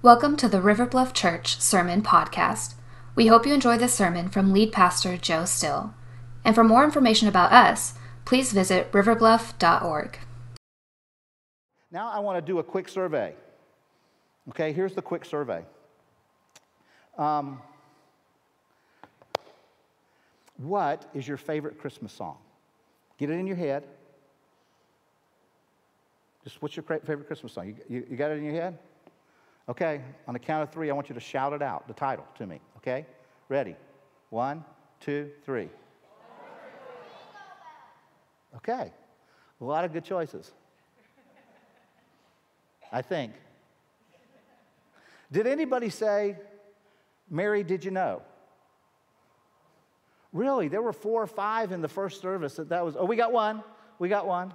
Welcome to the River Bluff Church Sermon Podcast. We hope you enjoy this sermon from lead pastor Joe Still. And for more information about us, please visit riverbluff.org. Now I want to do a quick survey. Okay, here's the quick survey. Um, what is your favorite Christmas song? Get it in your head. Just what's your favorite Christmas song? You, you, you got it in your head? Okay, on the count of three, I want you to shout it out, the title to me. Okay? Ready? One, two, three. Okay, a lot of good choices. I think. Did anybody say, Mary, did you know? Really, there were four or five in the first service that that was. Oh, we got one. We got one.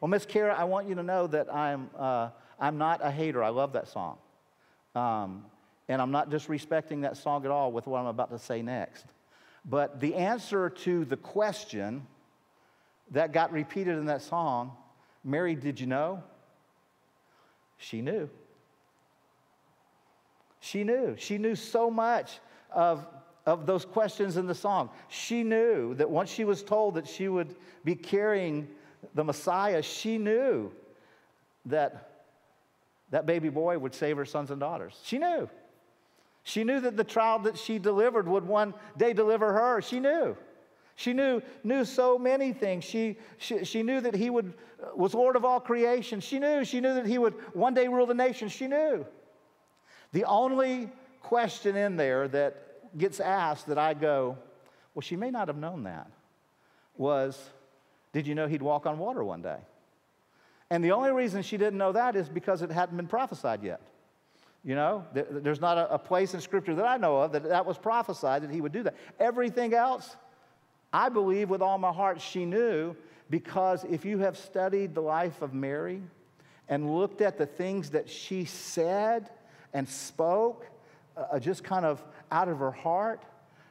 Well, Miss Kara, I want you to know that I'm, uh, I'm not a hater. I love that song. Um, and I'm not disrespecting that song at all with what I'm about to say next. But the answer to the question that got repeated in that song, Mary, did you know? She knew. She knew. She knew so much of, of those questions in the song. She knew that once she was told that she would be carrying the Messiah, she knew that that baby boy would save her sons and daughters. She knew. She knew that the child that she delivered would one day deliver her. She knew. She knew, knew so many things. She, she, she knew that he would, uh, was Lord of all creation. She knew. She knew that he would one day rule the nation. She knew. The only question in there that gets asked that I go, well, she may not have known that, was, did you know he'd walk on water one day? And the only reason she didn't know that is because it hadn't been prophesied yet. You know, there's not a, place in Scripture that I know of that that was prophesied that he would do that. Everything else, I believe with all my heart she knew because if you have studied the life of Mary and looked at the things that she said and spoke uh, just kind of out of her heart,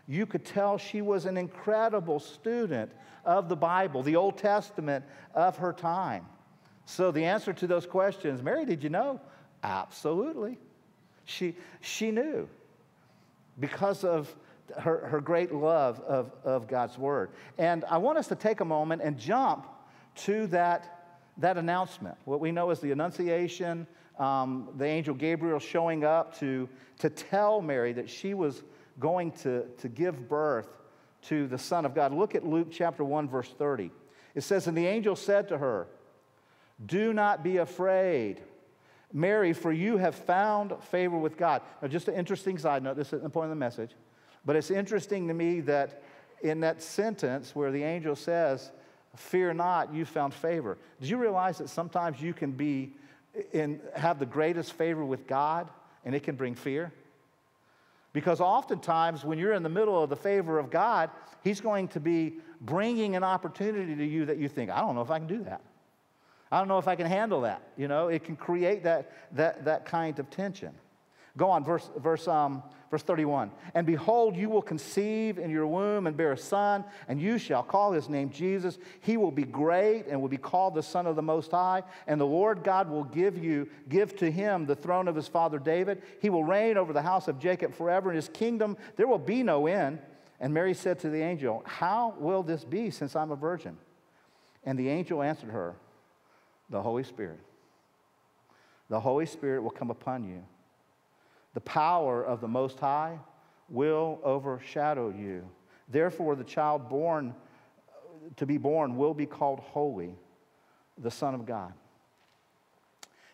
you could tell she was an incredible student of the Bible, the Old Testament of her time. So the answer to those questions, Mary, did you know? Absolutely. She, she knew because of her, her great love of, of God's word. And I want us to take a moment and jump to that, that announcement, what we know as the Annunciation, um, the angel Gabriel showing up to, to tell Mary that she was going to, to give birth to the Son of God. Look at Luke chapter 1, verse 30. It says, And the angel said to her, do not be afraid, Mary, for you have found favor with God. Now, just an interesting side note, this isn't the point of the message, but it's interesting to me that in that sentence where the angel says, Fear not, you found favor. Did you realize that sometimes you can be in, have the greatest favor with God and it can bring fear? Because oftentimes, when you're in the middle of the favor of God, He's going to be bringing an opportunity to you that you think, I don't know if I can do that. I don't know if I can handle that. You know, it can create that, that, that kind of tension. Go on, verse, verse, um, verse 31. And behold, you will conceive in your womb and bear a son, and you shall call his name Jesus. He will be great and will be called the Son of the Most High. And the Lord God will give you, give to him the throne of his father David. He will reign over the house of Jacob forever. In his kingdom there will be no end. And Mary said to the angel, How will this be since I'm a virgin? And the angel answered her, the Holy Spirit. The Holy Spirit will come upon you. The power of the Most High will overshadow you. Therefore, the child born to be born will be called holy, the Son of God.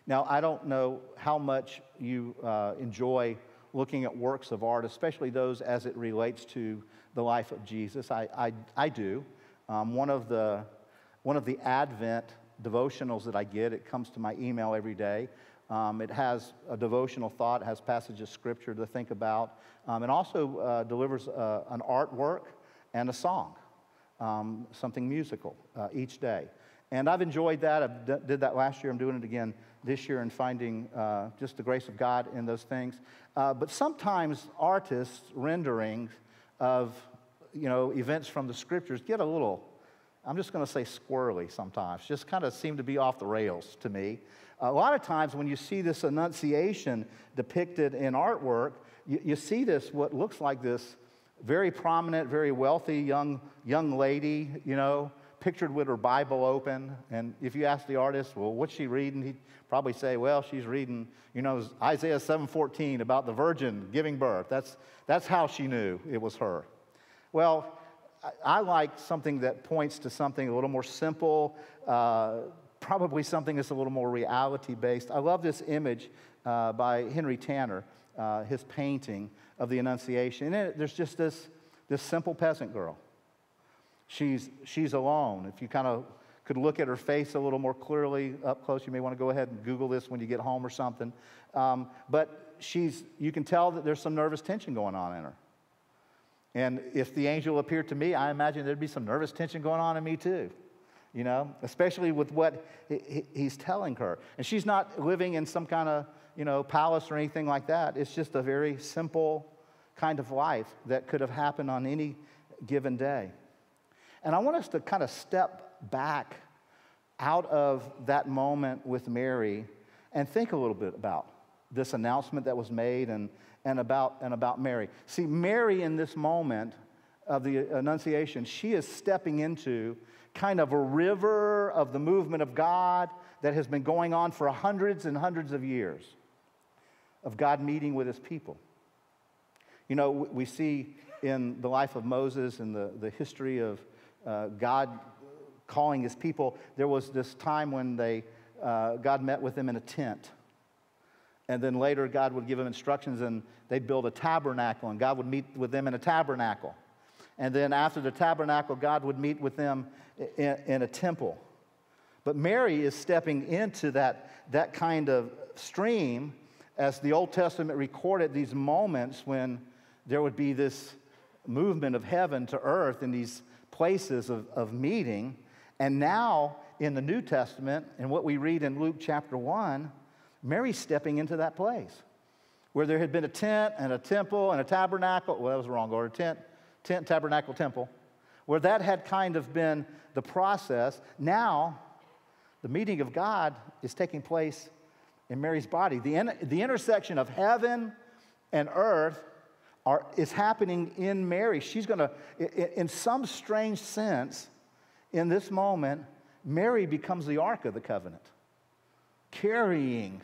Now, I don't know how much you uh, enjoy looking at works of art, especially those as it relates to the life of Jesus. I, I, I do. Um, one, of the, one of the Advent devotionals that I get. It comes to my email every day. Um, it has a devotional thought, has passages of scripture to think about. Um, it also uh, delivers uh, an artwork and a song, um, something musical uh, each day. And I've enjoyed that. I d- did that last year. I'm doing it again this year and finding uh, just the grace of God in those things. Uh, but sometimes artists' renderings of you know, events from the scriptures get a little I'm just going to say squirrely sometimes, just kind of seem to be off the rails to me. A lot of times when you see this Annunciation depicted in artwork, you, you see this, what looks like this very prominent, very wealthy young, young lady, you know, pictured with her Bible open. And if you ask the artist, well, what's she reading? He'd probably say, well, she's reading, you know, Isaiah 7:14 about the virgin giving birth. That's, that's how she knew it was her. Well, I, like something that points to something a little more simple, uh, probably something that's a little more reality based. I love this image uh, by Henry Tanner, uh, his painting of the Annunciation. And it, there's just this, this simple peasant girl. She's, she's alone. If you kind of could look at her face a little more clearly up close, you may want to go ahead and Google this when you get home or something. Um, but she's, you can tell that there's some nervous tension going on in her. And if the angel appeared to me, I imagine there'd be some nervous tension going on in me too you know, especially with what he's telling her. And she's not living in some kind of, you know, palace or anything like that. It's just a very simple kind of life that could have happened on any given day. And I want us to kind of step back out of that moment with Mary and think a little bit about this announcement that was made and, and, about, and about Mary. See, Mary in this moment of the Annunciation, she is stepping into kind of a river of the movement of God that has been going on for hundreds and hundreds of years of God meeting with his people. You know, we see in the life of Moses and the, the history of uh, God calling his people, there was this time when they, uh, God met with them in a tent. And then later, God would give them instructions and they'd build a tabernacle, and God would meet with them in a tabernacle. And then after the tabernacle, God would meet with them in, in a temple. But Mary is stepping into that, that kind of stream as the Old Testament recorded these moments when there would be this movement of heaven to earth in these places of, of meeting. And now in the New Testament, and what we read in Luke chapter 1, Mary's stepping into that place where there had been a tent and a temple and a tabernacle. Well, that was wrong order tent, tent, tabernacle, temple where that had kind of been the process. Now, the meeting of God is taking place in Mary's body. The, in, the intersection of heaven and earth are, is happening in Mary. She's going to, in some strange sense, in this moment, Mary becomes the Ark of the Covenant, carrying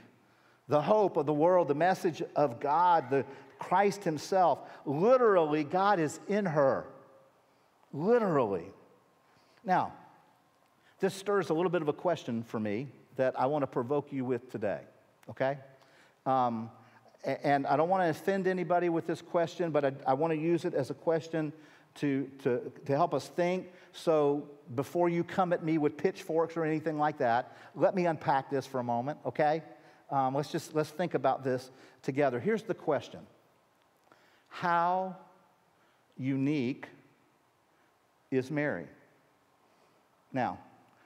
the hope of the world, the message of God, the Christ Himself. Literally, God is in her. Literally. Now, this stirs a little bit of a question for me that I want to provoke you with today, okay? Um, and I don't want to offend anybody with this question, but I, I want to use it as a question to, to, to help us think. So before you come at me with pitchforks or anything like that, let me unpack this for a moment, okay? Um, let's just let's think about this together. Here's the question: How unique is Mary. Now,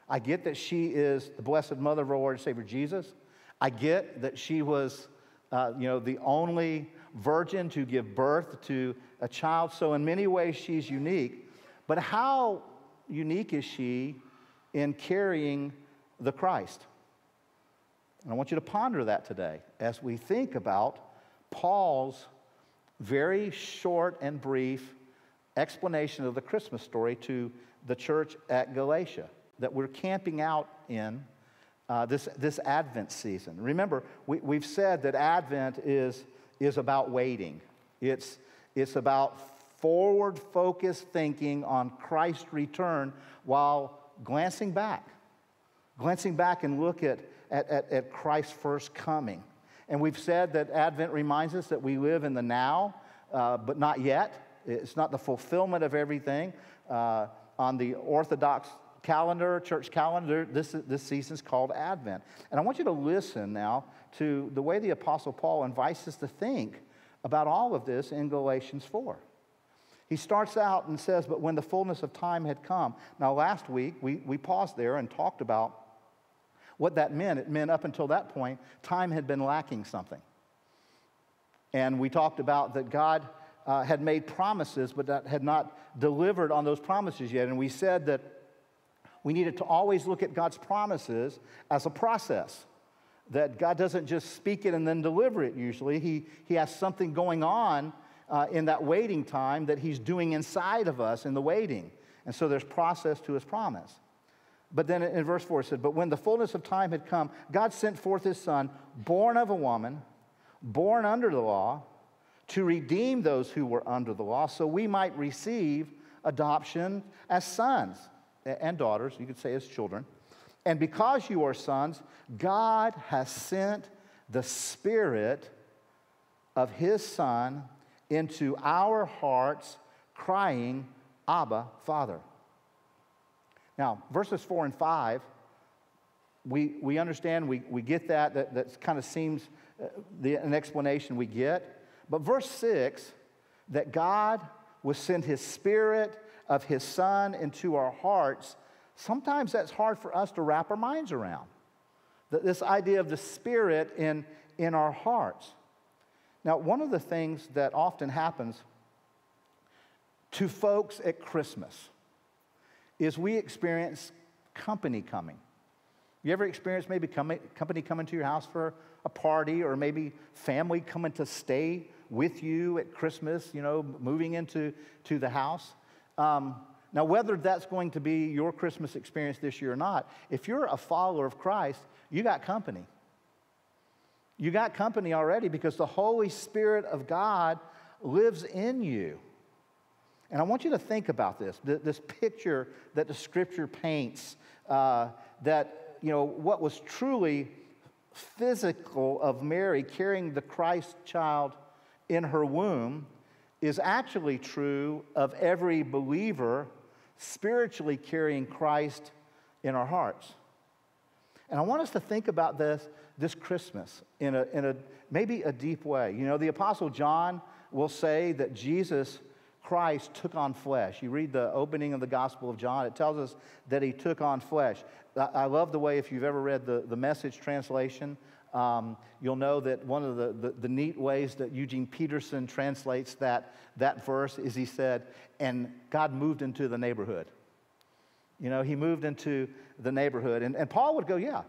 I get that she is the blessed mother of our Lord and Savior Jesus. I get that she was, uh, you know, the only virgin to give birth to a child. So, in many ways, she's unique. But how unique is she in carrying the Christ? And I want you to ponder that today as we think about Paul's very short and brief explanation of the Christmas story to the church at Galatia that we're camping out in uh, this, this Advent season. Remember, we, we've said that Advent is, is about waiting, it's, it's about forward focused thinking on Christ's return while glancing back, glancing back and look at, at, at, at Christ's first coming. And we've said that Advent reminds us that we live in the now, uh, but not yet. It's not the fulfillment of everything. Uh, on the Orthodox calendar, church calendar, this, this is called Advent. And I want you to listen now to the way the Apostle Paul invites us to think about all of this in Galatians 4. He starts out and says, But when the fullness of time had come. Now, last week, we, we paused there and talked about what that meant. It meant up until that point, time had been lacking something. And we talked about that God uh, had made promises, but that had not delivered on those promises yet. And we said that we needed to always look at God's promises as a process. that God doesn't just speak it and then deliver it usually. He, he has something going on uh, in that waiting time that He's doing inside of us in the waiting. And so there's process to His promise. But then in verse 4 it said, But when the fullness of time had come, God sent forth His Son, born of a woman, born under the law, to redeem those who were under the law, so we might receive adoption as sons and daughters, you could say as children. And because you are sons, God has sent the Spirit of His Son into our hearts, crying, Abba, Father. Now, verses 4 and 5, we, we understand, we, we get that, that, that kind of seems uh, the, an explanation we get. But verse 6, that God will send His Spirit of His Son into our hearts, sometimes that's hard for us to wrap our minds around. This idea of the Spirit in, in our hearts. Now, one of the things that often happens to folks at Christmas is we experience company coming. You ever experience maybe company coming to your house for a party or maybe family coming to stay with you at Christmas, you know, moving into to the house? Um, now, whether that's going to be your Christmas experience this year or not, if you're a follower of Christ, you got company. You got company already because the Holy Spirit of God lives in you. And I want you to think about this this picture that the scripture paints uh, that, you know, what was truly physical of Mary carrying the Christ child in her womb is actually true of every believer spiritually carrying Christ in our hearts. And I want us to think about this this Christmas in a, in a maybe a deep way. You know, the Apostle John will say that Jesus Christ took on flesh. You read the opening of the Gospel of John, it tells us that he took on flesh. I love the way, if you've ever read the, the message translation, um, you'll know that one of the, the, the, neat ways that Eugene Peterson translates that, that verse is he said, and God moved into the neighborhood. You know, he moved into the neighborhood. And, and Paul would go, yeah,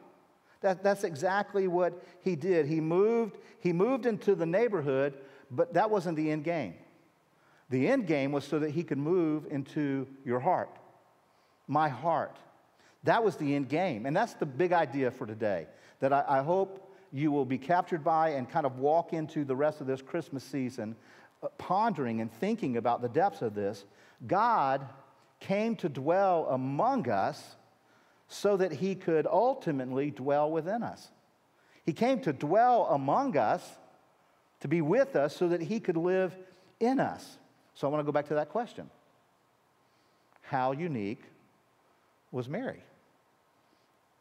that, that's exactly what he did. He moved, he moved into the neighborhood, but that wasn't the end game. The end game was so that he could move into your heart, my heart. That was the end game. And that's the big idea for today that I, I hope you will be captured by and kind of walk into the rest of this Christmas season uh, pondering and thinking about the depths of this. God came to dwell among us so that he could ultimately dwell within us. He came to dwell among us, to be with us, so that he could live in us. So I want to go back to that question How unique was Mary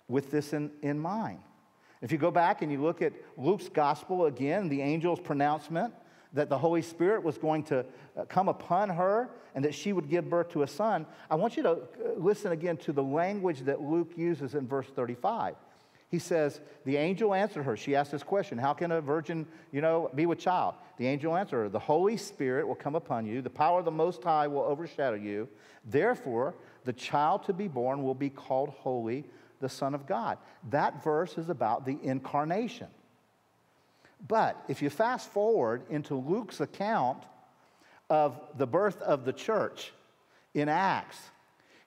with this in, in mind? If you go back and you look at Luke's gospel again, the angel's pronouncement that the Holy Spirit was going to uh, come upon her and that she would give birth to a son, I want you to uh, listen again to the language that Luke uses in verse 35. He says, The angel answered her. She asked this question How can a virgin, you know, be with child? The angel answered her, The Holy Spirit will come upon you, the power of the Most High will overshadow you. Therefore, the child to be born will be called holy, the Son of God. That verse is about the incarnation. But if you fast forward into Luke's account of the birth of the church in Acts,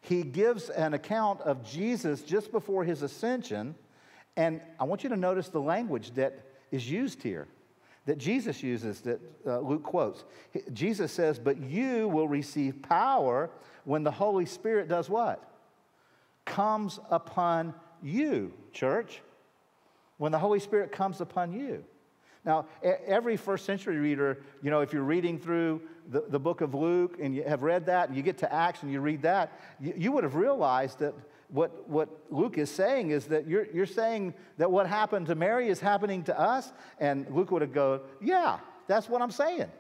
he gives an account of Jesus just before his ascension and I want you to notice the language that is used here, that Jesus uses, that uh, Luke quotes. Jesus says, But you will receive power when the Holy Spirit does what? Comes upon you, church. When the Holy Spirit comes upon you. Now, every first century reader, you know, if you're reading through the, the book of Luke and you have read that and you get to Acts and you read that, you, you would have realized that what, what Luke is saying is that you're, you're saying that what happened to Mary is happening to us. And Luke would have go, Yeah, that's what I'm saying.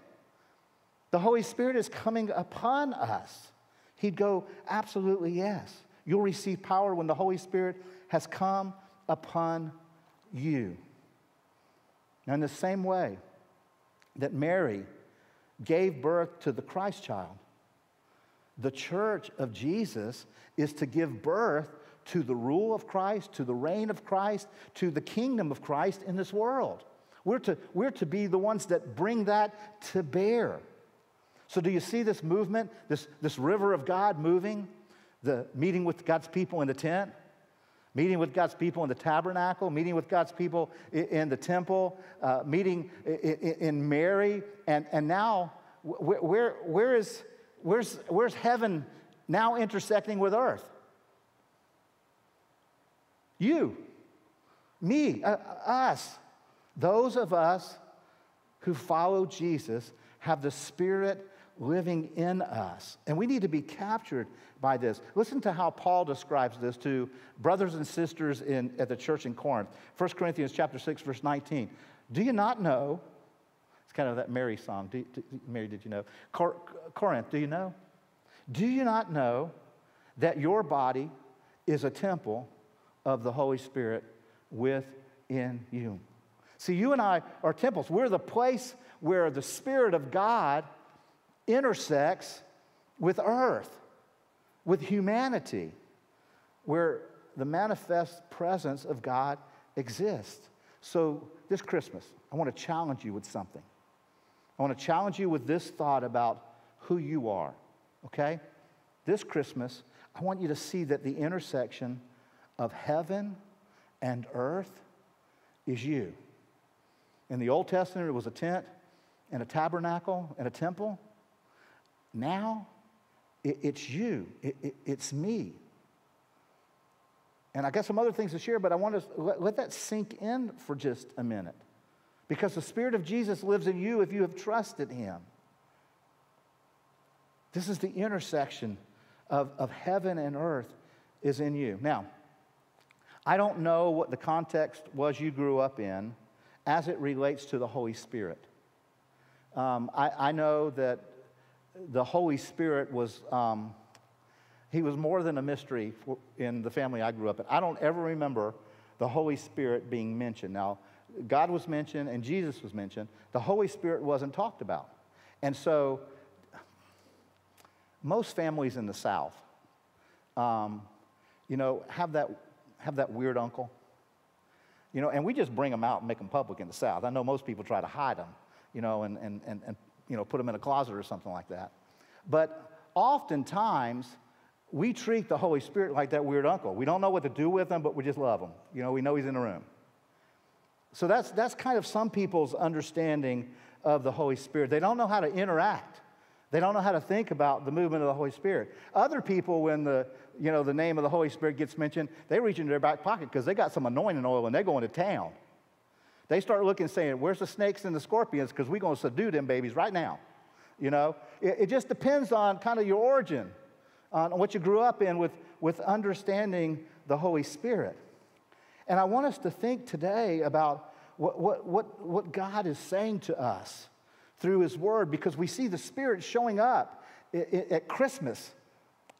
The Holy Spirit is coming upon us. He'd go, Absolutely, yes. You'll receive power when the Holy Spirit has come upon you. Now, in the same way that Mary gave birth to the Christ child, the church of Jesus is to give birth to the rule of Christ, to the reign of Christ, to the kingdom of Christ in this world. We're to, we're to be the ones that bring that to bear. So, do you see this movement, this, this river of God moving? The meeting with God's people in the tent, meeting with God's people in the tabernacle, meeting with God's people in the temple, uh, meeting in Mary, and, and now where, where, where is, where's, where's heaven now intersecting with earth? You, me, uh, us. Those of us who follow Jesus have the Spirit living in us. And we need to be captured by this. Listen to how Paul describes this to brothers and sisters in, at the church in Corinth. 1 Corinthians chapter 6, verse 19. Do you not know? It's kind of that Mary song. Do, do, Mary, did you know? Cor- Corinth, do you know? Do you not know that your body is a temple of the Holy Spirit within you? See, you and I are temples. We're the place where the Spirit of God intersects with earth, with humanity, where the manifest presence of God exists. So, this Christmas, I want to challenge you with something. I want to challenge you with this thought about who you are, okay? This Christmas, I want you to see that the intersection of heaven and earth is you. In the Old Testament, it was a tent and a tabernacle and a temple. Now, it, it's you, it, it, it's me. And I got some other things to share, but I want to let, let that sink in for just a minute. Because the Spirit of Jesus lives in you if you have trusted Him. This is the intersection of, of heaven and earth is in you. Now, I don't know what the context was you grew up in as it relates to the Holy Spirit. Um, I, I, know that the Holy Spirit was, um, he was more than a mystery for, in the family I grew up in. I don't ever remember the Holy Spirit being mentioned. Now, God was mentioned and Jesus was mentioned. The Holy Spirit wasn't talked about. And so, most families in the South, um, you know, have that, have that weird uncle. You know, and we just bring them out and make them public in the South. I know most people try to hide them, you know, and, and, and, and you know, put them in a closet or something like that. But oftentimes, we treat the Holy Spirit like that weird uncle. We don't know what to do with him, but we just love him. You know, we know he's in the room. So that's, that's kind of some people's understanding of the Holy Spirit. They don't know how to interact. They don't know how to think about the movement of the Holy Spirit. Other people, when the, you know, the name of the Holy Spirit gets mentioned, they reach into their back pocket because they got some anointing oil and they're going to town. They start looking saying, Where's the snakes and the scorpions? Because we're going to subdue them babies right now. You know, it, it just depends on kind of your origin, on what you grew up in with, with understanding the Holy Spirit. And I want us to think today about what, what, what, what God is saying to us through His Word because we see the Spirit showing up at Christmas.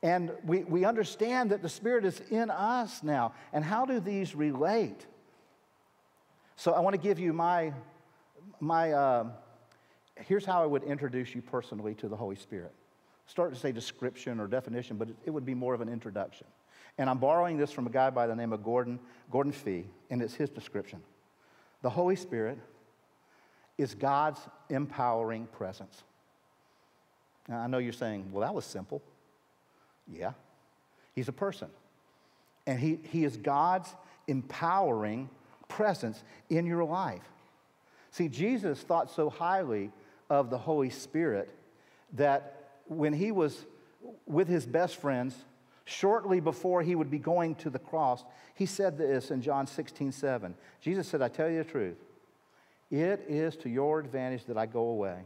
And we, we understand that the Spirit is in us now. And how do these relate? So I want to give you my, my uh, here's how I would introduce you personally to the Holy Spirit. Start to say description or definition, but it would be more of an introduction. And I'm borrowing this from a guy by the name of Gordon, Gordon Fee, and it's his description. The Holy Spirit is God's empowering presence. Now, I know you're saying, well, that was simple. Yeah. He's a person. And he, he is God's empowering presence in your life. See, Jesus thought so highly of the Holy Spirit that when he was with his best friends, shortly before he would be going to the cross, he said this in John 16, 7. Jesus said, I tell you the truth, it is to your advantage that I go away.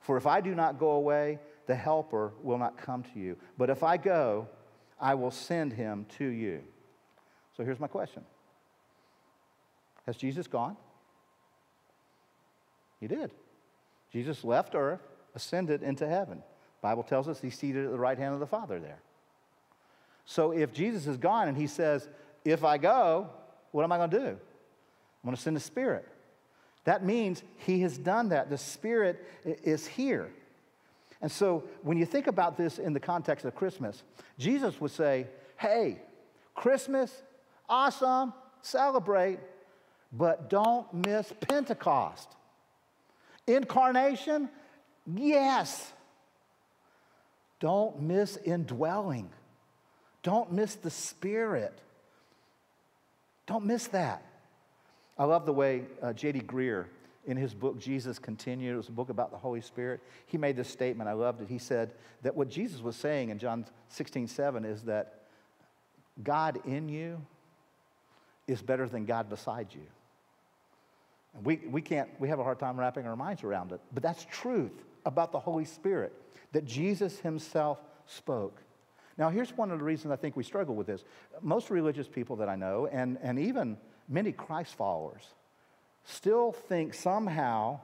For if I do not go away, the Helper will not come to you. But if I go, I will send him to you. So here's my question Has Jesus gone? He did. Jesus left earth, ascended into heaven. Bible tells us he's seated at the right hand of the Father there. So if Jesus is gone and he says, If I go, what am I going to do? I'm going to send the Spirit. That means he has done that. The Spirit is here. And so when you think about this in the context of Christmas, Jesus would say, Hey, Christmas, awesome, celebrate, but don't miss Pentecost. Incarnation, yes. Don't miss indwelling. Don't miss the Spirit. Don't miss that. I love the way uh, J.D. Greear, in his book, Jesus Continued, it was a book about the Holy Spirit, he made this statement. I loved it. He said that what Jesus was saying in John 16, 7 is that God in you is better than God beside you. And we, we can't, we have a hard time wrapping our minds around it, but that's truth about the Holy Spirit that Jesus himself spoke. Now, here's one of the reasons I think we struggle with this. Most religious people that I know, and, and even many Christ followers, still think somehow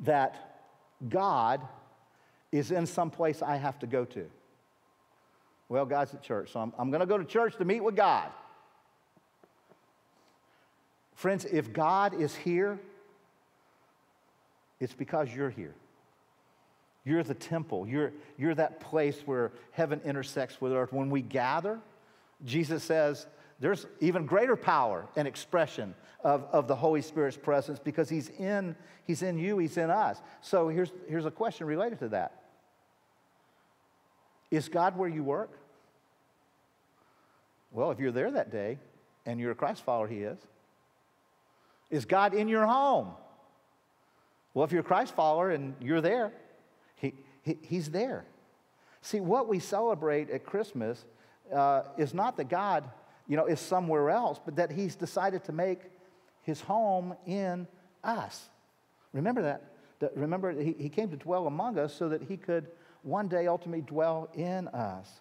that God is in some place I have to go to. Well, God's at church, so I'm, I'm going to go to church to meet with God. Friends, if God is here, it's because you're here. You're the temple. You're, you're that place where heaven intersects with earth. When we gather, Jesus says there's even greater power and expression of, of the Holy Spirit's presence because he's in, he's in you, He's in us. So here's, here's a question related to that Is God where you work? Well, if you're there that day and you're a Christ follower, He is. Is God in your home? Well, if you're a Christ follower and you're there, he, he, He's there. See, what we celebrate at Christmas uh, is not that God, you know, is somewhere else, but that He's decided to make His home in us. Remember that. that remember, he, he came to dwell among us so that He could one day ultimately dwell in us.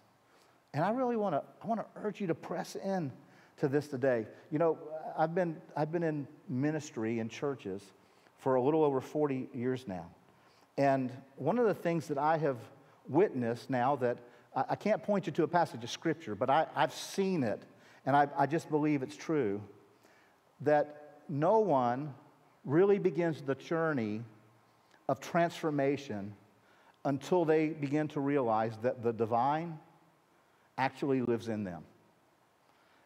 And I really want to I want to urge you to press in to this today. You know, I've been I've been in ministry in churches for a little over 40 years now. And one of the things that I have witnessed now that I, can't point you to a passage of scripture, but I, have seen it, and I, I just believe it's true, that no one really begins the journey of transformation until they begin to realize that the divine actually lives in them.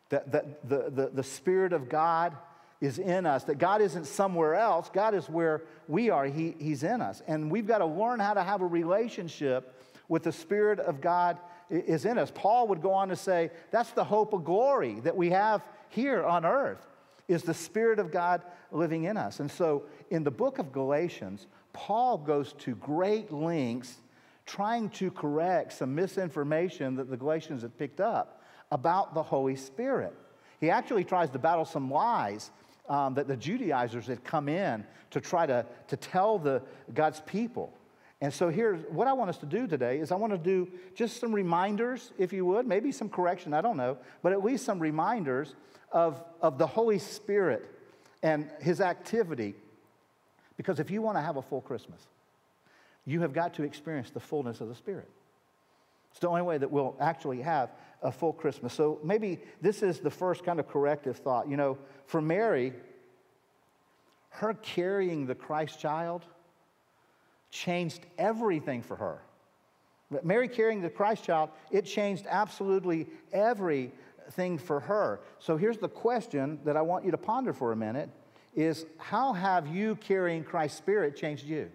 That, that the, the, the Spirit of God is in us, that God isn't somewhere else, God is where we are, he, He's in us. And we've got to learn how to have a relationship with the Spirit of God is in us. Paul would go on to say, that's the hope of glory that we have here on earth, is the Spirit of God living in us. And so in the book of Galatians, Paul goes to great lengths trying to correct some misinformation that the Galatians had picked up about the Holy Spirit. He actually tries to battle some lies um, that the Judaizers had come in to try to, to tell the, God's people. And so here's what I want us to do today is I want to do just some reminders, if you would, maybe some correction, I don't know, but at least some reminders of, of the Holy Spirit and his activity. Because if you want to have a full Christmas, you have got to experience the fullness of the Spirit. It's the only way that we'll actually have a full Christmas. So maybe this is the first kind of corrective thought. You know, for Mary, her carrying the Christ child changed everything for her. Mary carrying the Christ child, it changed absolutely everything for her. So here's the question that I want you to ponder for a minute is how have you carrying Christ's spirit changed you?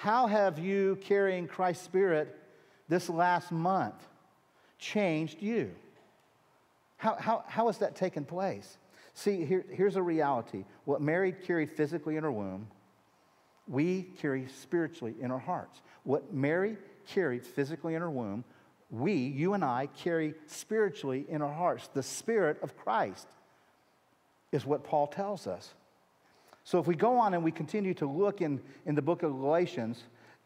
How have you carrying Christ's Spirit this last month changed you? How, how, how has that taken place? See, here, here's a reality. What Mary carried physically in her womb, we carry spiritually in our hearts. What Mary carried physically in her womb, we, you and I, carry spiritually in our hearts. The Spirit of Christ is what Paul tells us. So if we go on and we continue to look in, in the book of Galatians,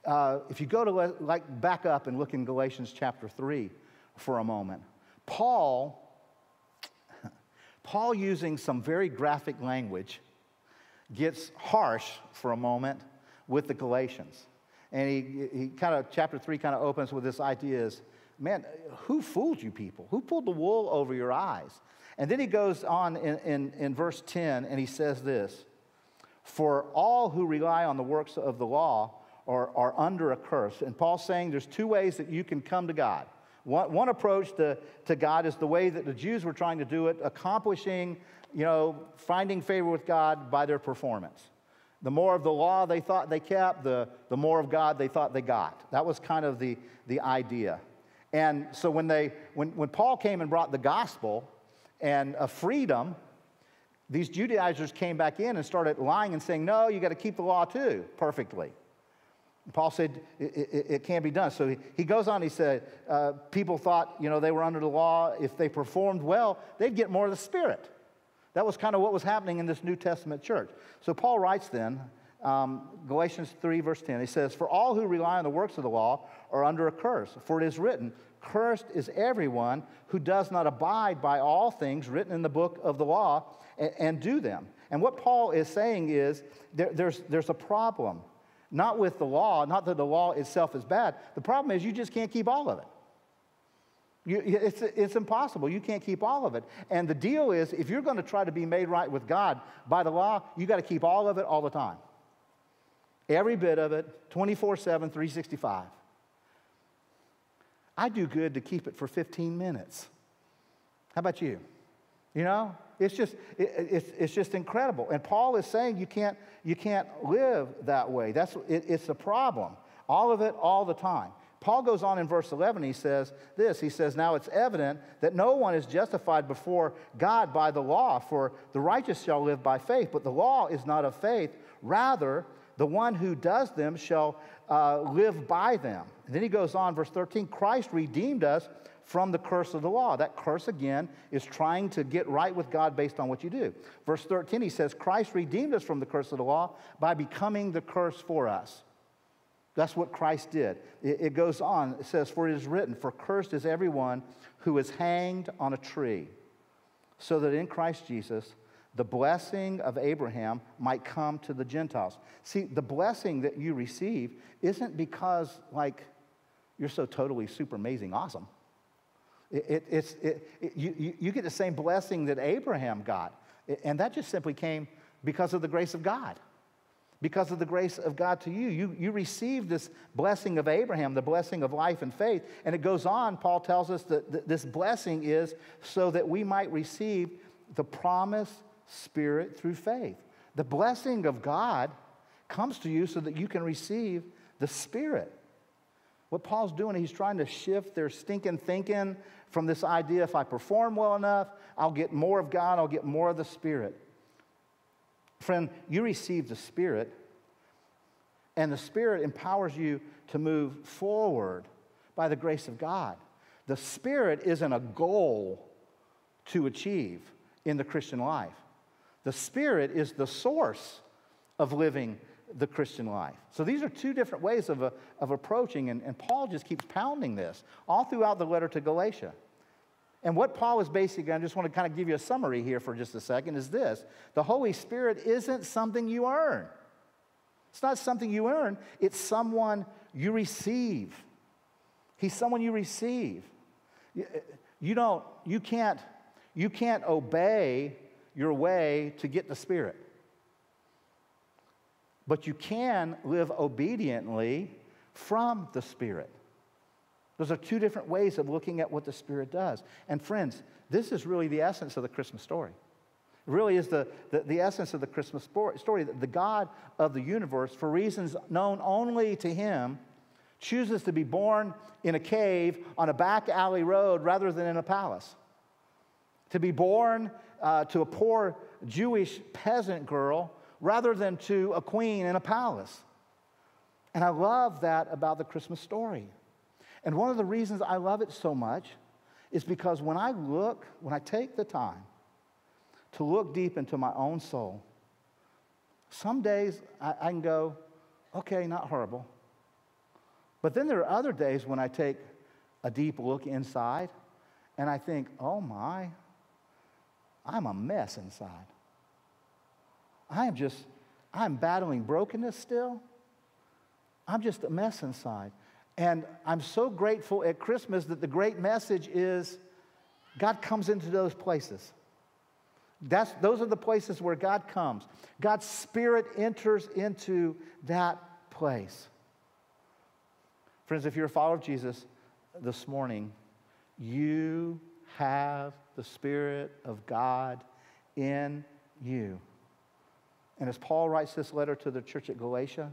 uh, if you go to like back up and look in Galatians chapter 3 for a moment, Paul, Paul using some very graphic language, gets harsh for a moment with the Galatians. And he, he kind of, chapter 3 kind of opens with this idea is, man, who fooled you people? Who pulled the wool over your eyes? And then he goes on in, in, in verse 10 and he says this for all who rely on the works of the law are, are under a curse. And Paul's saying there's two ways that you can come to God. One, one approach to, to God is the way that the Jews were trying to do it, accomplishing, you know, finding favor with God by their performance. The more of the law they thought they kept, the, the more of God they thought they got. That was kind of the, the idea. And so when, they, when, when Paul came and brought the gospel and a freedom, these Judaizers came back in and started lying and saying, no, you got to keep the law too, perfectly. Paul said it, it, it, can't be done. So he, he goes on, he said, uh, people thought, you know, they were under the law. If they performed well, they'd get more of the Spirit. That was kind of what was happening in this New Testament church. So Paul writes then, um, Galatians 3, verse 10, he says, For all who rely on the works of the law are under a curse, for it is written, Cursed is everyone who does not abide by all things written in the book of the law and, and do them. And what Paul is saying is there, there's, there's a problem not with the law, not that the law itself is bad. The problem is you just can't keep all of it. You, it's, it's impossible. You can't keep all of it. And the deal is, if you're going to try to be made right with God by the law, you got to keep all of it all the time. Every bit of it, 24 7, 365. I do good to keep it for 15 minutes. How about you? You know, it's just, it, it's, it's just incredible. And Paul is saying you can't, you can't live that way. That's, it, it's a problem. All of it, all the time. Paul goes on in verse 11, he says this He says, Now it's evident that no one is justified before God by the law, for the righteous shall live by faith. But the law is not of faith. Rather, the one who does them shall uh, live by them. And then he goes on, verse 13 Christ redeemed us from the curse of the law. That curse, again, is trying to get right with God based on what you do. Verse 13, he says, Christ redeemed us from the curse of the law by becoming the curse for us. That's what Christ did. It, it goes on, it says, For it is written, For cursed is everyone who is hanged on a tree, so that in Christ Jesus, the blessing of Abraham might come to the Gentiles. See, the blessing that you receive isn't because, like, you're so totally super amazing awesome. It, it, it's, it, you, you get the same blessing that Abraham got. And that just simply came because of the grace of God. Because of the grace of God to you. You, you receive this blessing of Abraham, the blessing of life and faith. And it goes on, Paul tells us that this blessing is so that we might receive the promised Spirit through faith. The blessing of God comes to you so that you can receive the Spirit. What Paul's doing, he's trying to shift their stinking thinking from this idea if I perform well enough, I'll get more of God, I'll get more of the Spirit. Friend, you receive the Spirit, and the Spirit empowers you to move forward by the grace of God. The Spirit isn't a goal to achieve in the Christian life, the Spirit is the source of living the Christian life. So these are two different ways of, uh, of approaching, and, and Paul just keeps pounding this all throughout the letter to Galatia. And what Paul is basically, I just want to kind of give you a summary here for just a second, is this the Holy Spirit isn't something you earn. It's not something you earn, it's someone you receive. He's someone you receive. You, you don't, you can't, you can't obey your way to get the Spirit. But you can live obediently from the Spirit. Those are two different ways of looking at what the Spirit does. And friends, this is really the essence of the Christmas story. It really is the, the, the essence of the Christmas story that the God of the universe, for reasons known only to Him, chooses to be born in a cave on a back alley road rather than in a palace. To be born uh, to a poor Jewish peasant girl rather than to a queen in a palace. And I love that about the Christmas story. And one of the reasons I love it so much is because when I look, when I take the time to look deep into my own soul, some days I, I can go, okay, not horrible. But then there are other days when I take a deep look inside and I think, oh my, I'm a mess inside. I am just, I'm battling brokenness still. I'm just a mess inside. And I'm so grateful at Christmas that the great message is God comes into those places. That's, those are the places where God comes. God's Spirit enters into that place. Friends, if you're a follower of Jesus this morning, You have the Spirit of God in you. And as Paul writes this letter to the church at Galatia,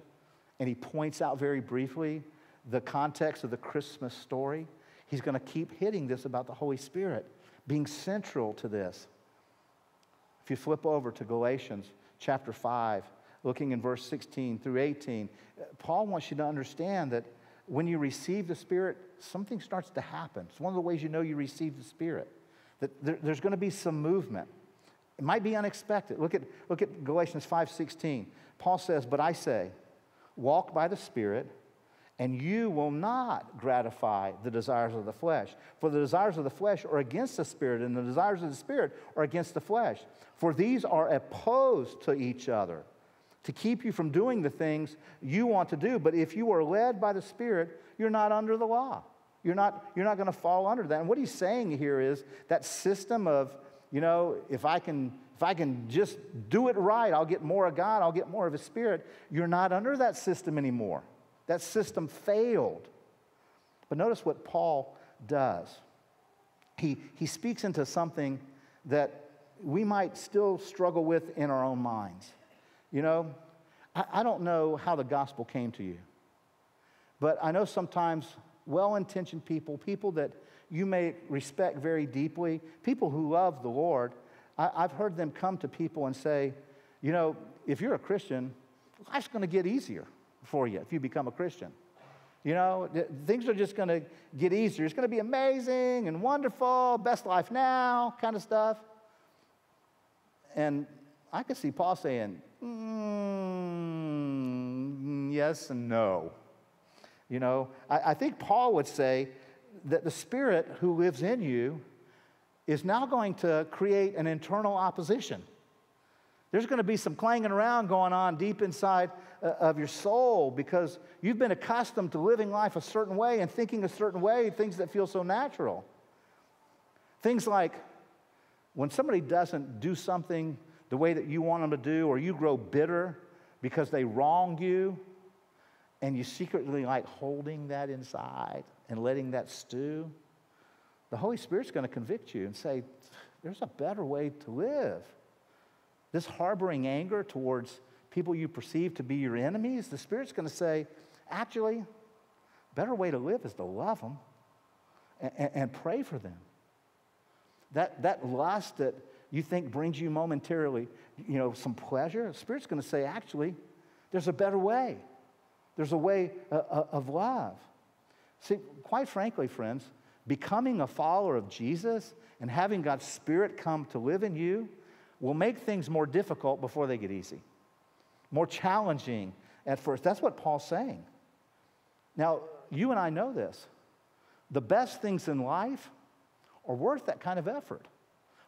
and he points out very briefly the context of the Christmas story, he's going to keep hitting this about the Holy Spirit being central to this. If you flip over to Galatians chapter 5, looking in verse 16 through 18, Paul wants you to understand that when you receive the Spirit, something starts to happen. It's one of the ways you know you receive the Spirit, that there, there's going to be some movement. It might be unexpected. Look at, look at Galatians 5.16. Paul says, But I say, walk by the Spirit, and you will not gratify the desires of the flesh. For the desires of the flesh are against the Spirit, and the desires of the Spirit are against the flesh. For these are opposed to each other to keep you from doing the things you want to do. But if you are led by the Spirit, you're not under the law. You're not, you're not going to fall under that. And what he's saying here is that system of, you know, if I can if I can just do it right, I'll get more of God, I'll get more of His Spirit. You're not under that system anymore. That system failed. But notice what Paul does. He, he speaks into something that we might still struggle with in our own minds. You know, I, I don't know how the gospel came to you, but I know sometimes well intentioned people, people that you may respect very deeply, people who love the Lord, I, I've heard them come to people and say, you know, if you're a Christian, life's going to get easier for you if you become a Christian. You know, things are just going to get easier. It's going to be amazing and wonderful, best life now kind of stuff. And I could see Paul saying, mm, yes and no. You know, I, I think Paul would say that the Spirit who lives in you is now going to create an internal opposition. There's going to be some clanging around going on deep inside uh, of your soul because you've been accustomed to living life a certain way and thinking a certain way, things that feel so natural. Things like when somebody doesn't do something the way that you want them to do, or you grow bitter because they wronged you, and you secretly like holding that inside and letting that stew, the Holy Spirit's going to convict you and say, There's a better way to live. This harboring anger towards people you perceive to be your enemies, the Spirit's going to say, Actually, better way to live is to love them and, and pray for them. That, that lust that you think brings you momentarily, you know, some pleasure, the Spirit's going to say, actually, there's a better way. There's a way uh, uh, of love. See, quite frankly, friends, becoming a follower of Jesus and having God's Spirit come to live in you will make things more difficult before they get easy, more challenging at first. That's what Paul's saying. Now, you and I know this. The best things in life are worth that kind of effort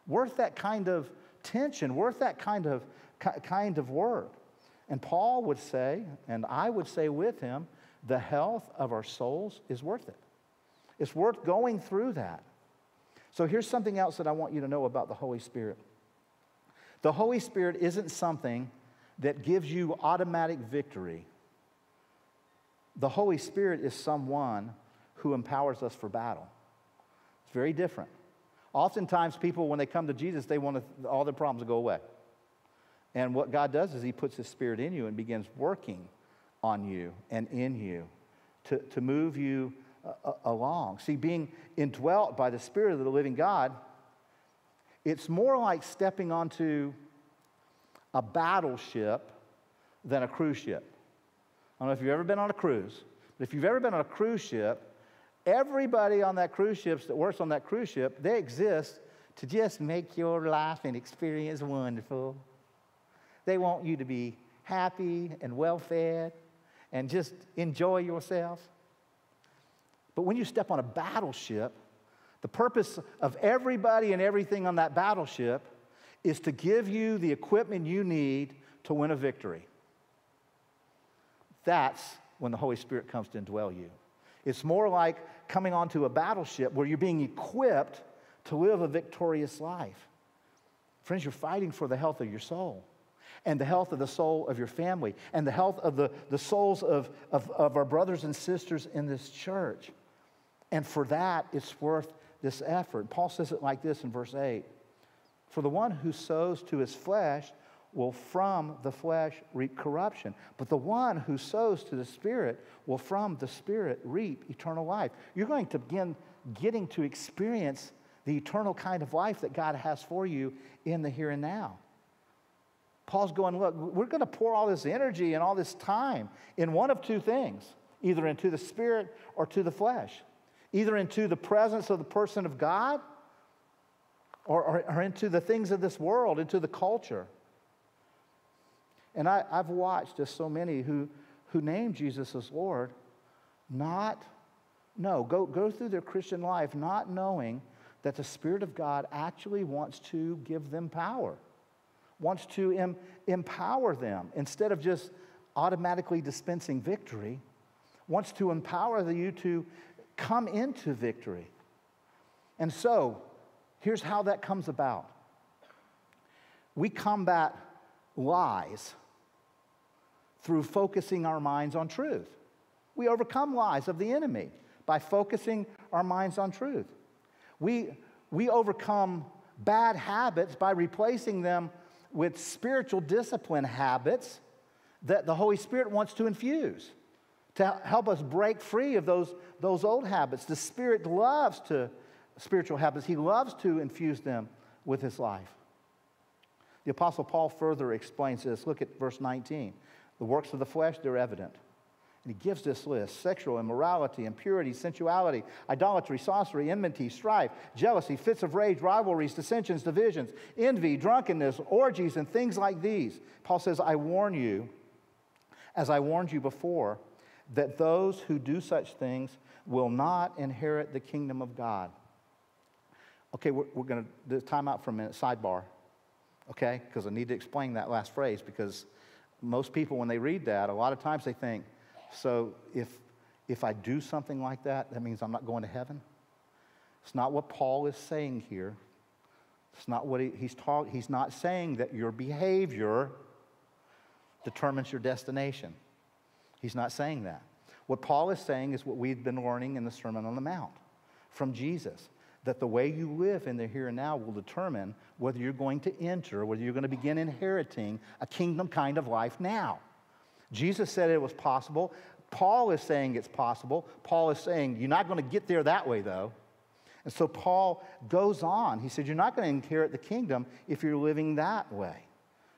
worth that kind of tension, worth that kind of, kind of work. And Paul would say, and I would say with him, the health of our souls is worth it. It's worth going through that. So here's something else that I want you to know about the Holy Spirit. The Holy Spirit isn't something that gives you automatic victory. The Holy Spirit is someone who empowers us for battle. It's very different. Oftentimes, people, when they come to Jesus, they want to, all their problems to go away. And what God does is He puts His Spirit in you and begins working on you and in you to, to move you uh, uh, along. See, being indwelt by the Spirit of the living God, it's more like stepping onto a battleship than a cruise ship. I don't know if you've ever been on a cruise, but if you've ever been on a cruise ship, Everybody on that cruise ship that works on that cruise ship, they exist to just make your life and experience wonderful. They want you to be happy and well fed and just enjoy yourself. But when you step on a battleship, the purpose of everybody and everything on that battleship is to give you the equipment you need to win a victory. That's when the Holy Spirit comes to indwell you. It's more like coming onto a battleship where you're being equipped to live a victorious life. Friends, you're fighting for the health of your soul and the health of the soul of your family and the health of the, the souls of, of, of our brothers and sisters in this church. And for that, it's worth this effort. Paul says it like this in verse 8 For the one who sows to his flesh will from the flesh reap corruption, but the one who sows to the Spirit will from the Spirit reap eternal life. You're going to begin getting to experience the eternal kind of life that God has for you in the here and now. Paul's going, look, we're going to pour all this energy and all this time in one of two things either into the spirit or to the flesh, either into the presence of the person of God or, or, or into the things of this world, into the culture. And I, have watched just so many who, who name Jesus as Lord, not, no, go, go through their Christian life not knowing that the Spirit of God actually wants to give them power, wants to em, empower them instead of just automatically dispensing victory, wants to empower you to come into victory. And so, here's how that comes about we combat lies through focusing our minds on truth. We overcome lies of the enemy by focusing our minds on truth. We, we overcome bad habits by replacing them with spiritual discipline habits that the Holy Spirit wants to infuse to help us break free of those, those old habits. The Spirit loves to, spiritual habits, He loves to infuse them with His life. The Apostle Paul further explains this. Look at verse 19. The works of the flesh, they're evident. And he gives this list sexual immorality, impurity, sensuality, idolatry, sorcery, enmity, strife, jealousy, fits of rage, rivalries, dissensions, divisions, envy, drunkenness, orgies, and things like these. Paul says, I warn you, as I warned you before, that those who do such things will not inherit the kingdom of God. Okay, we're, we're going to time out for a minute, sidebar, okay? Because I need to explain that last phrase because most people, when they read that, a lot of times they think, so if, if I do something like that, that means I'm not going to heaven? It's not what Paul is saying here. It's not what he, he's taught. He's not saying that your behavior determines your destination. He's not saying that. What Paul is saying is what we've been learning in the Sermon on the Mount from Jesus that the way you live in the here and now will determine whether you're going to enter, whether you're going to begin inheriting a kingdom kind of life now. Jesus said it was possible. Paul is saying it's possible. Paul is saying you're not going to get there that way, though. And so Paul goes on. He said, You're not going to inherit the kingdom if you're living that way.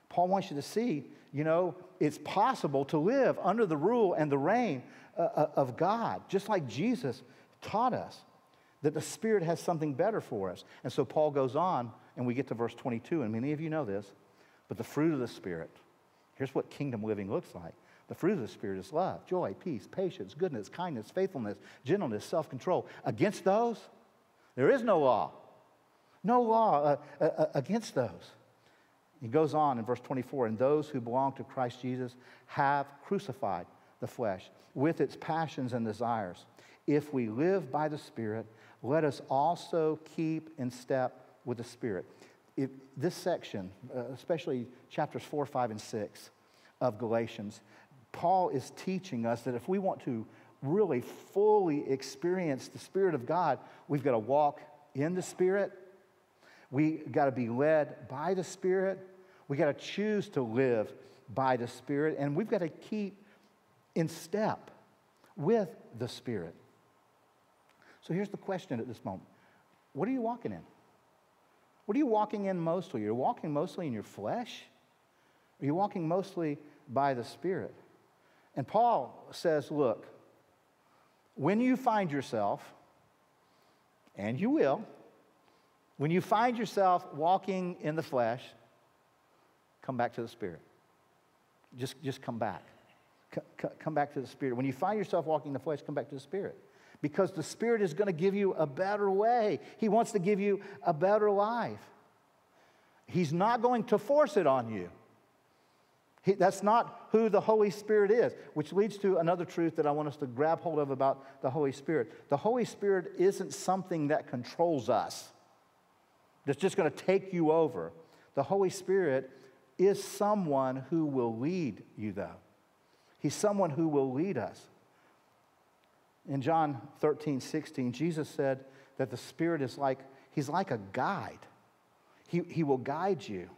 Paul wants you to see, you know, it's possible to live under the rule and the reign uh, uh of God, just like Jesus taught us that the Spirit has something better for us. And so Paul goes on, and we get to verse 22, and many of you know this, but the fruit of the Spirit, here's what kingdom living looks like. The fruit of the Spirit is love, joy, peace, patience, goodness, kindness, faithfulness, gentleness, self control. Against those, there is no law. No law uh, uh, uh, against those. He goes on in verse 24 and those who belong to Christ Jesus have crucified the flesh with its passions and desires. If we live by the Spirit, let us also keep in step with the Spirit. If this section, uh, especially chapters 4, 5, and 6 of Galatians, Paul is teaching us that if we want to really fully experience the Spirit of God, we've got to walk in the Spirit. We got to be led by the Spirit. We got to choose to live by the Spirit. And we've got to keep in step with the Spirit. So here's the question at this moment What are you walking in? What are you walking in mostly? You're walking mostly in your flesh? Are you walking mostly by the Spirit? And Paul says, look, when you find yourself, and you will, when you find yourself walking in the flesh, come back to the Spirit. Just, just come back. C- come back to the Spirit. When you find yourself walking in the flesh, come back to the Spirit because the Spirit is going to give you a better way. He wants to give you a better life. He's not going to force it on you. He, that's not who the Holy Spirit is, which leads to another truth that I want us to grab hold of about the Holy Spirit. The Holy Spirit isn't something that controls us, that's just going to take you over. The Holy Spirit is someone who will lead you, though. He's someone who will lead us. In John 13, 16, Jesus said that the Spirit is like, He's like a guide. He, he will guide you.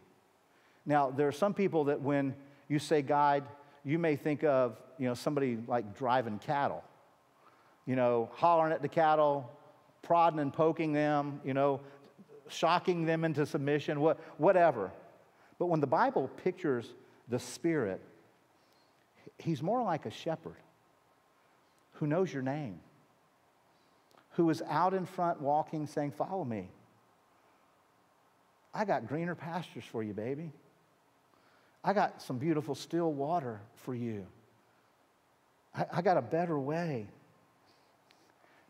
Now, there are some people that when you say guide, you may think of, you know, somebody like driving cattle. You know, hollering at the cattle, prodding and poking them, you know, shocking them into submission, what, whatever. But when the Bible pictures the Spirit, he's more like a shepherd who knows your name, who is out in front walking, saying, Follow me. I got greener pastures for you, baby. I got some beautiful still water for you. I, I got a better way.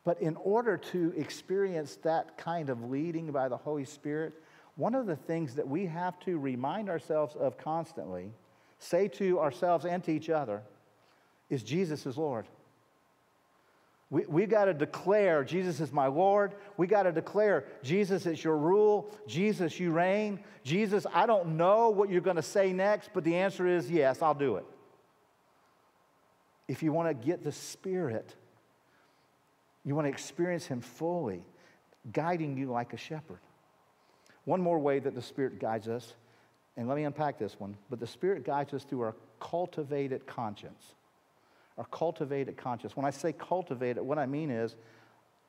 But in order to experience that kind of leading by the Holy Spirit, one of the things that we have to remind ourselves of constantly, say to ourselves and to each other, is Jesus is Lord. We, we got to declare Jesus is my Lord. We got to declare Jesus is your rule. Jesus, you reign. Jesus, I don't know what you're going to say next, but the answer is yes, I'll do it. If you want to get the Spirit, you want to experience Him fully, guiding you like a shepherd. One more way that the Spirit guides us, and let me unpack this one, but the Spirit guides us through our cultivated conscience or cultivated conscience. When I say cultivate it, what I mean is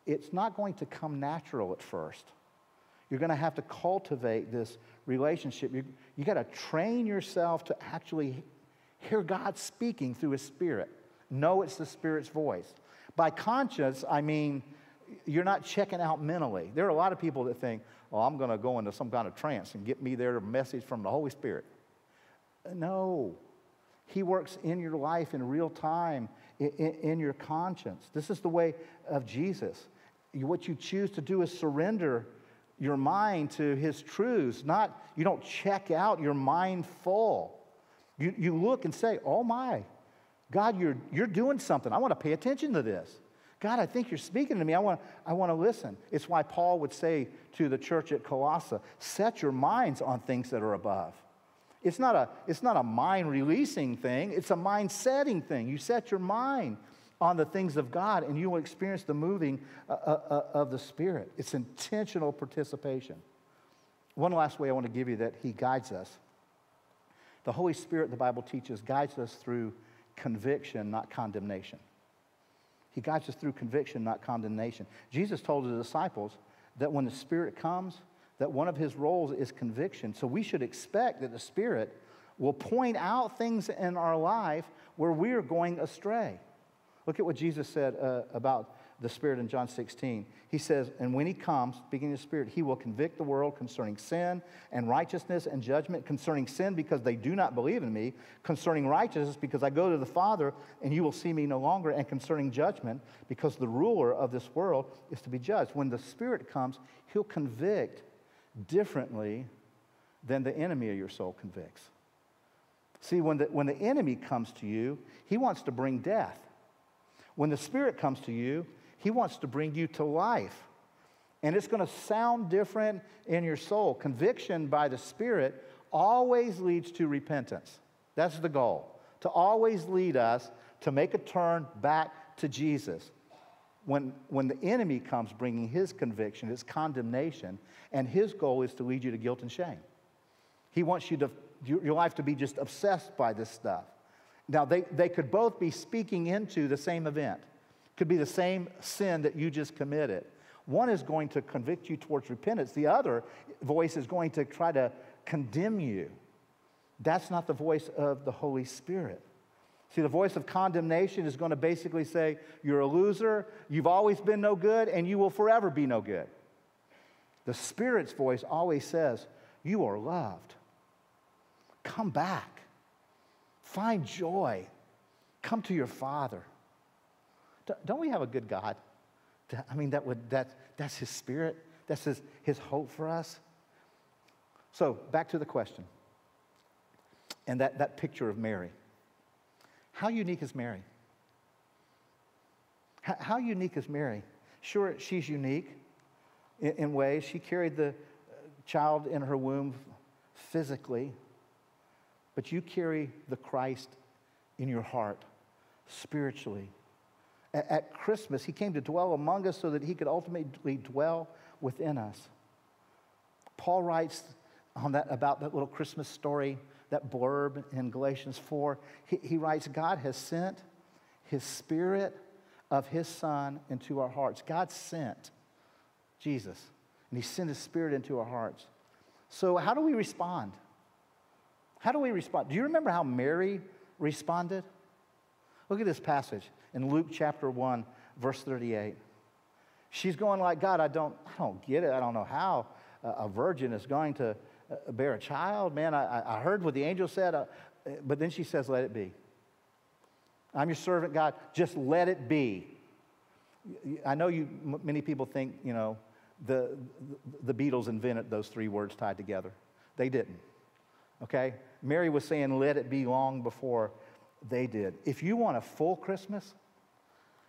it's not going to come natural at first. You're going to have to cultivate this relationship. You, you got to train yourself to actually hear God speaking through His Spirit. Know it's the Spirit's voice. By conscience, I mean you're not checking out mentally. There are a lot of people that think, oh, I'm going to go into some kind of trance and get me there a message from the Holy Spirit. No, he works in your life in real time, in, in, your conscience. This is the way of Jesus. What you choose to do is surrender your mind to His truths, not, you don't check out your mind full. You, you look and say, Oh my, God, you're, you're doing something. I want to pay attention to this. God, I think you're speaking to me. I want, I want to listen. It's why Paul would say to the church at Colossae, set your minds on things that are above. It's not a, it's not a mind releasing thing, it's a mind setting thing. You set your mind on the things of God and you will experience the moving uh, uh, uh, of the Spirit. It's intentional participation. One last way I want to give you that He guides us. The Holy Spirit, the Bible teaches, guides us through conviction, not condemnation. He guides us through conviction, not condemnation. Jesus told his disciples that when the Spirit comes, that one of his roles is conviction. So we should expect that the Spirit will point out things in our life where we are going astray. Look at what Jesus said uh, about the Spirit in John 16. He says, And when He comes, speaking of the Spirit, He will convict the world concerning sin and righteousness and judgment, concerning sin because they do not believe in me, concerning righteousness because I go to the Father and you will see me no longer, and concerning judgment because the ruler of this world is to be judged. When the Spirit comes, He'll convict differently than the enemy of your soul convicts. See, when the, when the enemy comes to you, he wants to bring death. When the Spirit comes to you, he wants to bring you to life. And it's going to sound different in your soul. Conviction by the Spirit always leads to repentance. That's the goal, to always lead us to make a turn back to Jesus when, when the enemy comes bringing his conviction, his condemnation, and his goal is to lead you to guilt and shame. He wants you to, your life to be just obsessed by this stuff. Now, they, they could both be speaking into the same event, could be the same sin that you just committed. One is going to convict you towards repentance, the other voice is going to try to condemn you. That's not the voice of the Holy Spirit. See, the voice of condemnation is going to basically say, You're a loser, you've always been no good, and you will forever be no good. The Spirit's voice always says, You are loved. Come back. Find joy. Come to your Father. Don't we have a good God? I mean, that would, that, that's His Spirit, that's his, his hope for us. So, back to the question and that, that picture of Mary. How unique is Mary? How, how unique is Mary? Sure, she's unique in, in ways. She carried the uh, child in her womb physically, but you carry the Christ in your heart spiritually At, at Christmas, he came to dwell among us so that he could ultimately dwell within us. Paul writes on that, about that little Christmas story, that blurb in Galatians 4. He, he writes, God has sent his spirit of his son into our hearts. God sent Jesus, and he sent his spirit into our hearts. So, how do we respond? How do we respond? Do you remember how Mary responded? Look at this passage in Luke chapter 1, verse 38. She's going like, God, I don't, I don't get it. I don't know how a virgin is going to bear a child. Man, I, I heard what the angel said, uh, but then she says, let it be. I'm your servant, God. Just let it be. I know you, many people think, you know, the, the Beatles invented those three words tied together. They didn't. Okay? Mary was saying, let it be long before they did. If you want a full Christmas,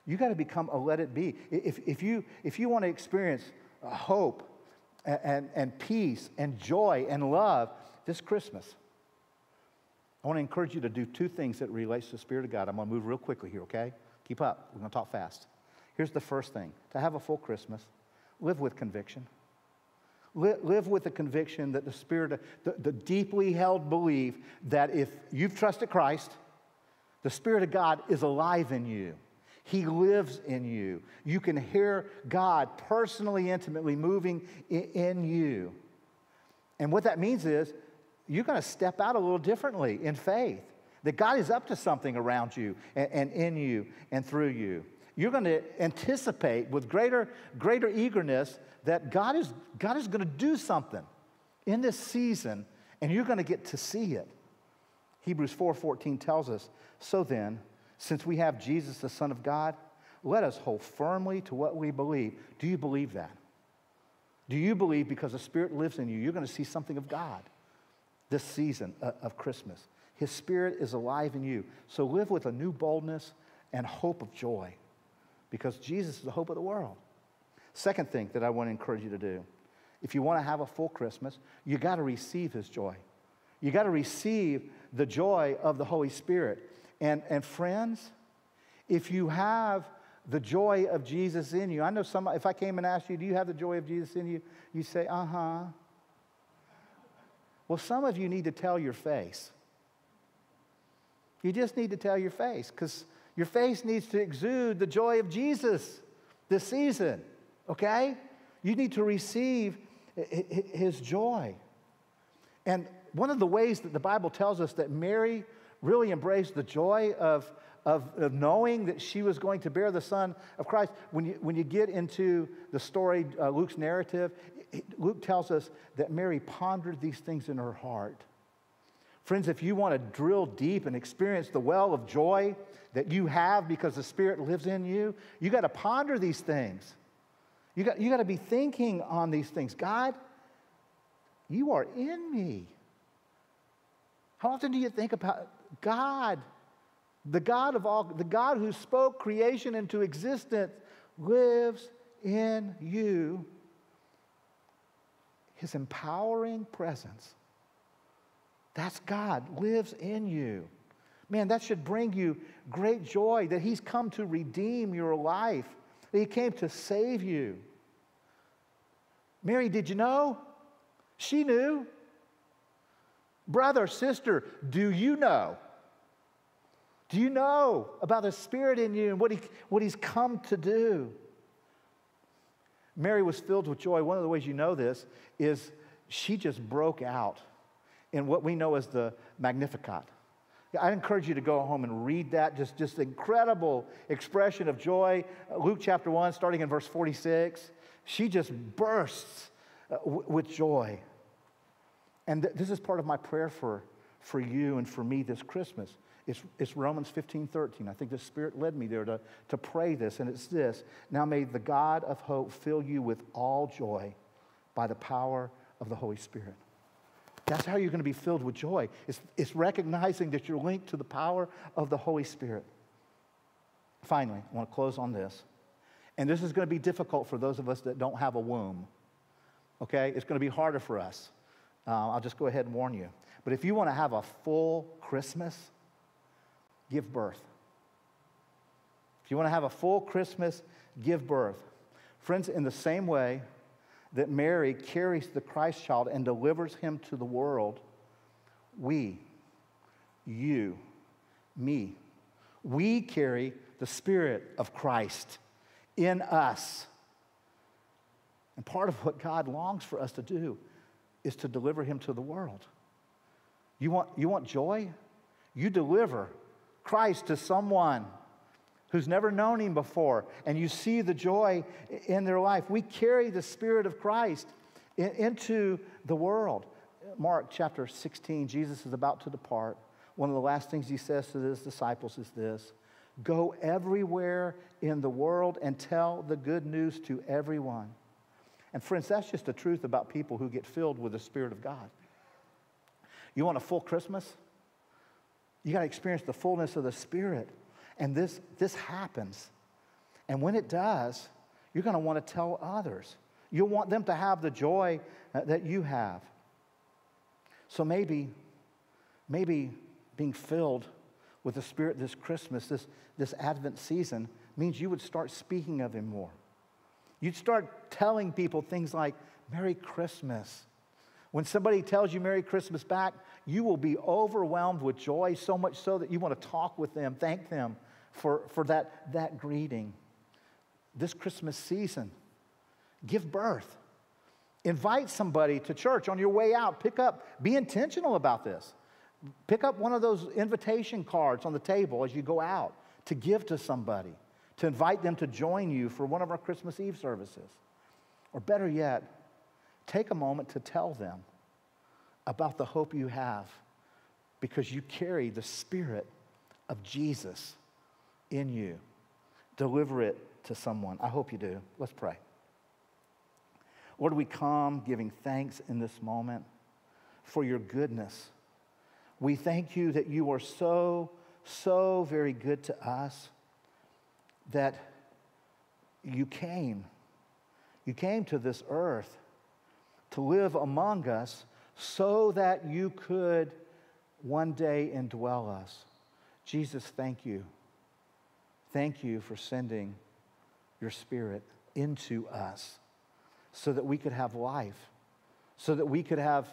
you got to become a let it be. If, if, you, if you want to experience hope and, and, peace and joy and love this Christmas, I want to encourage you to do two things that relates to the Spirit of God. I'm going to move real quickly here, okay? Keep up. We're going to talk fast. Here's the first thing to have a full Christmas, live with conviction. Live with the conviction that the Spirit, the, the deeply held belief that if you've trusted Christ, the Spirit of God is alive in you. He lives in you. You can hear God personally, intimately moving in you. And what that means is you're going to step out a little differently in faith. That God is up to something around you and, in you and through you. You're going to anticipate with greater, greater eagerness that God is, God is going to do something in this season, and you're going to get to see it. Hebrews 4:14 tells us, "So then, since we have Jesus the Son of God, let us hold firmly to what we believe." Do you believe that? Do you believe because the Spirit lives in you, you're going to see something of God this season uh, of Christmas? His Spirit is alive in you. So live with a new boldness and hope of joy because Jesus is the hope of the world. Second thing that I want to encourage you to do if you want to have a full Christmas, you got to receive His joy. You got to receive the joy of the Holy Spirit. And, and friends, if you have the joy of Jesus in you, I know some, if I came and asked you, do you have the joy of Jesus in you? You say, uh huh. Well, some of you need to tell your face. You just need to tell your face because your face needs to exude the joy of Jesus this season, okay? You need to receive his joy. And one of the ways that the Bible tells us that Mary really embraced the joy of, of, of, knowing that she was going to bear the Son of Christ, when you, when you get into the story, uh, Luke's narrative, Luke tells us that Mary pondered these things in her heart. Friends, if you want to drill deep and experience the well of joy that you have because the Spirit lives in you, you got to ponder these things. You got, you got to be thinking on these things. God, you are in me. How often do you think about God, the God of all, the God who spoke creation into existence, lives in you? His empowering presence. That's God, lives in you. Man, that should bring you great joy that He's come to redeem your life, that He came to save you. Mary, did you know? She knew. Brother, sister, do you know? Do you know about the Spirit in you and what, he, what He's come to do? Mary was filled with joy. One of the ways you know this is she just broke out in what we know as the Magnificat. I encourage you to go home and read that. Just, just incredible expression of joy. Luke chapter 1, starting in verse 46. She just bursts uh, with joy. And th- this is part of my prayer for, for you and for me this Christmas. It's, it's Romans 15, 13. I think the Spirit led me there to, to pray this, and it's this Now may the God of hope fill you with all joy by the power of the Holy Spirit. That's how you're going to be filled with joy. It's, it's recognizing that you're linked to the power of the Holy Spirit. Finally, I want to close on this. And this is going to be difficult for those of us that don't have a womb. Okay? It's going to be harder for us. Uh, I'll just go ahead and warn you. But if you want to have a full Christmas, give birth. If you want to have a full Christmas, give birth. Friends, in the same way that Mary carries the Christ child and delivers him to the world, we, you, me, we carry the Spirit of Christ in us. And part of what God longs for us to do is to deliver him to the world. You want, you want joy? You deliver Christ to someone who's never known him before, and you see the joy in their life. We carry the Spirit of Christ in, into the world. Mark chapter 16, Jesus is about to depart. One of the last things he says to his disciples is this Go everywhere in the world and tell the good news to everyone. And friends, that's just the truth about people who get filled with the Spirit of God. You want a full Christmas? You got to experience the fullness of the Spirit. And this, this happens. And when it does, you're going to want to tell others. You'll want them to have the joy that you have. So maybe, maybe being filled with the Spirit this Christmas, this, this Advent season, means you would start speaking of Him more. You'd start telling people things like, Merry Christmas. When somebody tells you Merry Christmas back, you will be overwhelmed with joy, so much so that you want to talk with them, thank them for, for that, that greeting. This Christmas season, give birth. Invite somebody to church on your way out. Pick up, be intentional about this. Pick up one of those invitation cards on the table as you go out to give to somebody, to invite them to join you for one of our Christmas Eve services. Or better yet, take a moment to tell them about the hope you have because you carry the Spirit of Jesus in you. Deliver it to someone. I hope you do. Let's pray. Lord, we come giving thanks in this moment for your goodness we thank you that you are so, so very good to us, that you came. You came to this earth to live among us so that you could one day indwell us. Jesus, thank you. Thank you for sending your spirit into us so that we could have life, so that we could have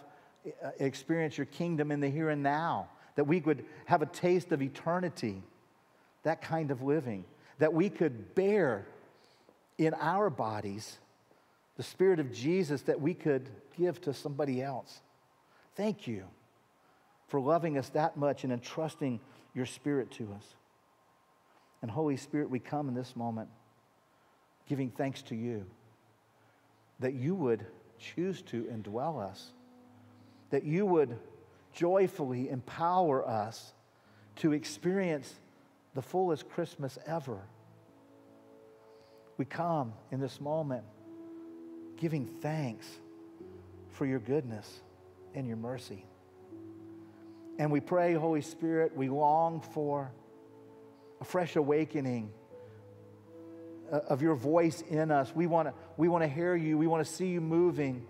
uh, experience your kingdom in the here and now, that we could have a taste of eternity, that kind of living, that we could bear in our bodies the Spirit of Jesus that we could give to somebody else. Thank you for loving us that much and entrusting your Spirit to us. And Holy Spirit, we come in this moment giving thanks to you that you would choose to indwell us that you would joyfully empower us to experience the fullest Christmas ever. We come in this moment giving thanks for your goodness and your mercy. And we pray, Holy Spirit, we long for a fresh awakening uh, of your voice in us. We want to we want to hear you. We want to see you moving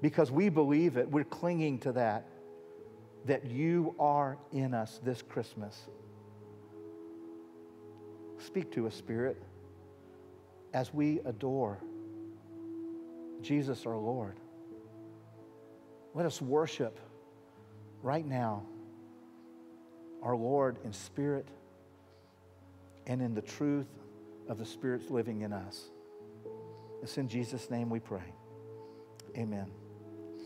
because we believe it. We're clinging to that, that you are in us this Christmas. Speak to us, Spirit, as we adore Jesus our Lord. Let us worship right now our Lord in spirit and in the truth of the Spirit's living in us. It's in Jesus' name we pray. Amen.